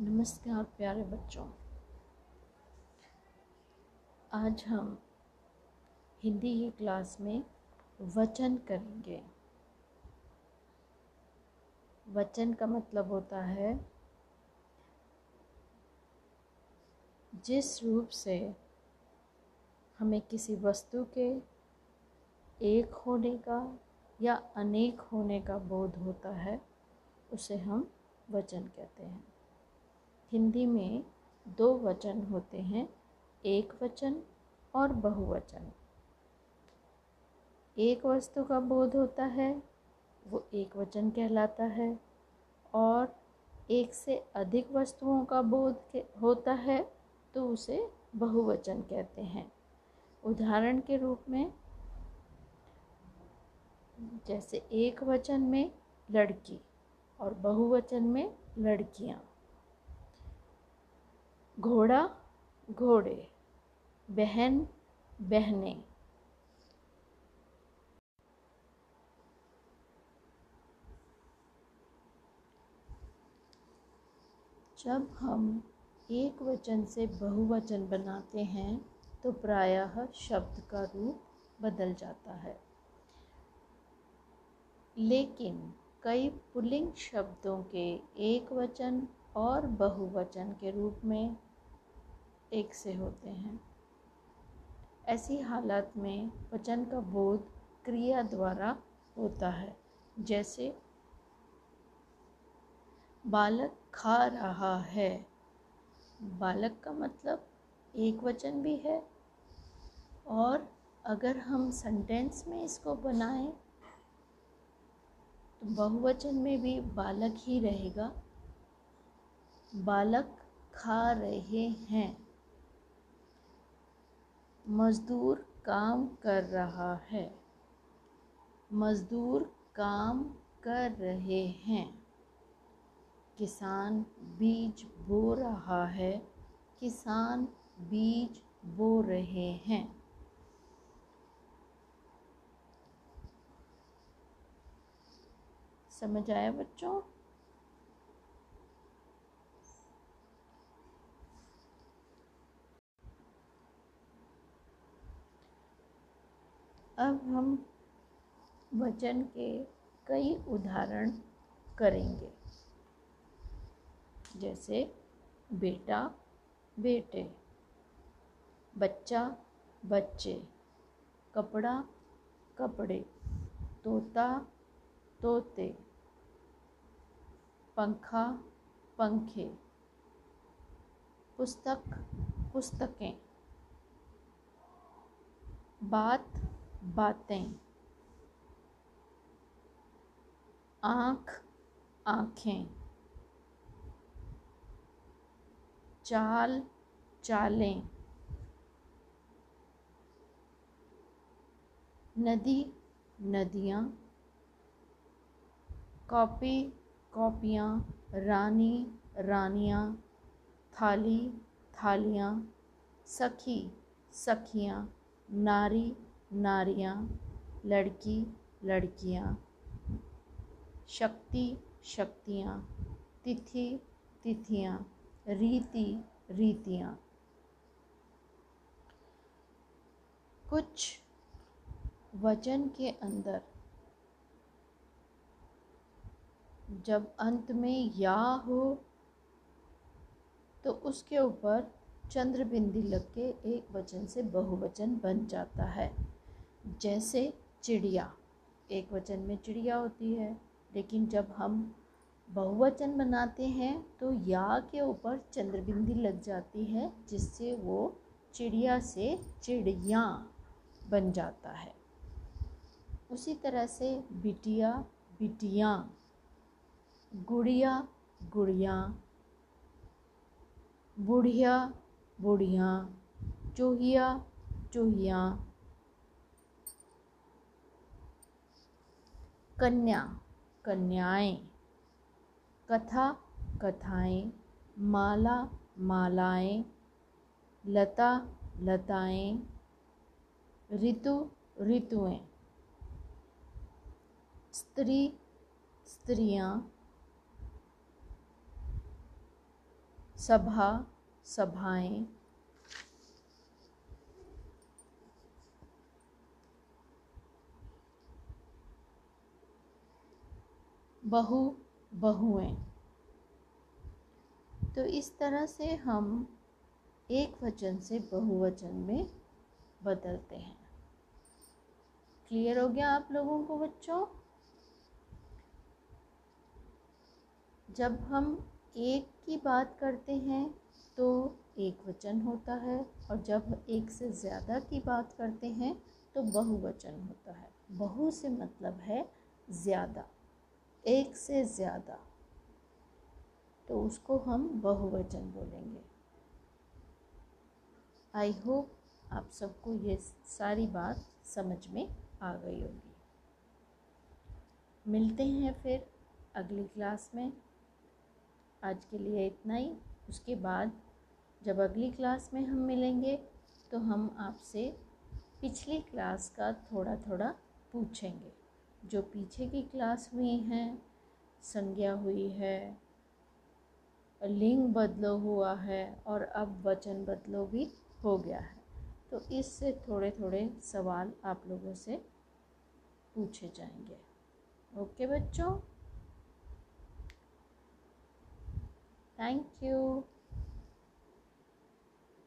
नमस्कार प्यारे बच्चों। आज हम हिंदी की क्लास में वचन करेंगे। वचन का मतलब होता है, जिस रूप से हमें किसी वस्तु के एक होने का या अनेक होने का बोध होता है, उसे हम वचन कहते हैं। हिंदी में दो वचन होते हैं, एक वचन और बहुवचन। एक वस्तु का बोध होता है, वो एक वचन कहलाता है, और एक से अधिक वस्तुओं का बोध होता है तो उसे बहुवचन कहते हैं। उदाहरण के रूप में, जैसे एक वचन में लड़की और बहुवचन में लड़कियाँ। घोड़ा, घोड़े, बहन, बहने। जब हम एक वचन से बहुवचन बनाते हैं तो प्रायः शब्द का रूप बदल जाता है। लेकिन कई पुल्लिंग शब्दों के एक वचन और बहुवचन के रूप में एक से होते हैं। ऐसी हालत में वचन का बोध क्रिया द्वारा होता है। जैसे, बालक खा रहा है। बालक का मतलब एक वचन भी है। और अगर हम सेंटेंस में इसको बनाएँ तो बहुवचन में भी बालक ही रहेगा। बालक खा रहे हैं। मज़दूर काम कर रहा है। मज़दूर काम कर रहे हैं। किसान बीज बो रहा है। किसान बीज बो रहे हैं। समझ आया बच्चों अब हम वचन के कई उदाहरण करेंगे। जैसे, बेटा, बेटे, बच्चा, बच्चे, कपड़ा, कपड़े, तोता, तोते, पंखा, पंखे, पुस्तक, पुस्तकें, बात बातें। आँख, आँखें। चाल, चालें। नदी, नदियाँ। कॉपी, कॉपियाँ। रानी, रानियाँ। थाली, थालियाँ। सखी, सखियाँ। नारी नारियाँ, लड़की, लड़कियाँ, शक्ति, शक्तियाँ, तिथि, तिथियाँ, रीति, रीतियाँ। कुछ वचन के अंदर, जब अंत में या हो तो उसके ऊपर चंद्र बिंदी लग के एक वचन से बहुवचन बन जाता है। जैसे चिड़िया, एक वचन में चिड़िया होती है। लेकिन जब हम बहुवचन बनाते हैं तो या के ऊपर चंद्रबिंदी लग जाती है, जिससे वो चिड़िया से चिड़िया बन जाता है। उसी तरह से बिटिया बिटिया, गुड़िया गुड़िया, बुढ़िया बुढ़िया, चूहिया चूहिया कन्या कन्याएँ कथा कथाएँ माला मालाएँ लता लताएँ ऋतु ऋतुएँ। स्त्री स्त्रियाँ सभा सभाएँ बहु बहुएँ। तो इस तरह से हम एक वचन से बहुवचन में बदलते हैं। क्लियर हो गया आप लोगों को बच्चों? जब हम एक की बात करते हैं तो एक वचन होता है, और जब एक से ज़्यादा की बात करते हैं तो बहुवचन होता है। बहु से मतलब है ज़्यादा। एक से ज़्यादा तो उसको हम बहुवचन बोलेंगे। आई होप आप सबको ये सारी बात समझ में आ गई होगी। मिलते हैं फिर अगली क्लास में। आज के लिए इतना ही। उसके बाद जब अगली क्लास में हम मिलेंगे तो हम आपसे पिछली क्लास का थोड़ा थोड़ा पूछेंगे। जो पीछे की क्लास हुई हैं, संज्ञा हुई है, लिंग बदलो हुआ है और अब वचन बदलो भी हो गया है। तो इससे थोड़े थोड़े सवाल आप लोगों से पूछे जाएँगे। ओके बच्चों? Thank you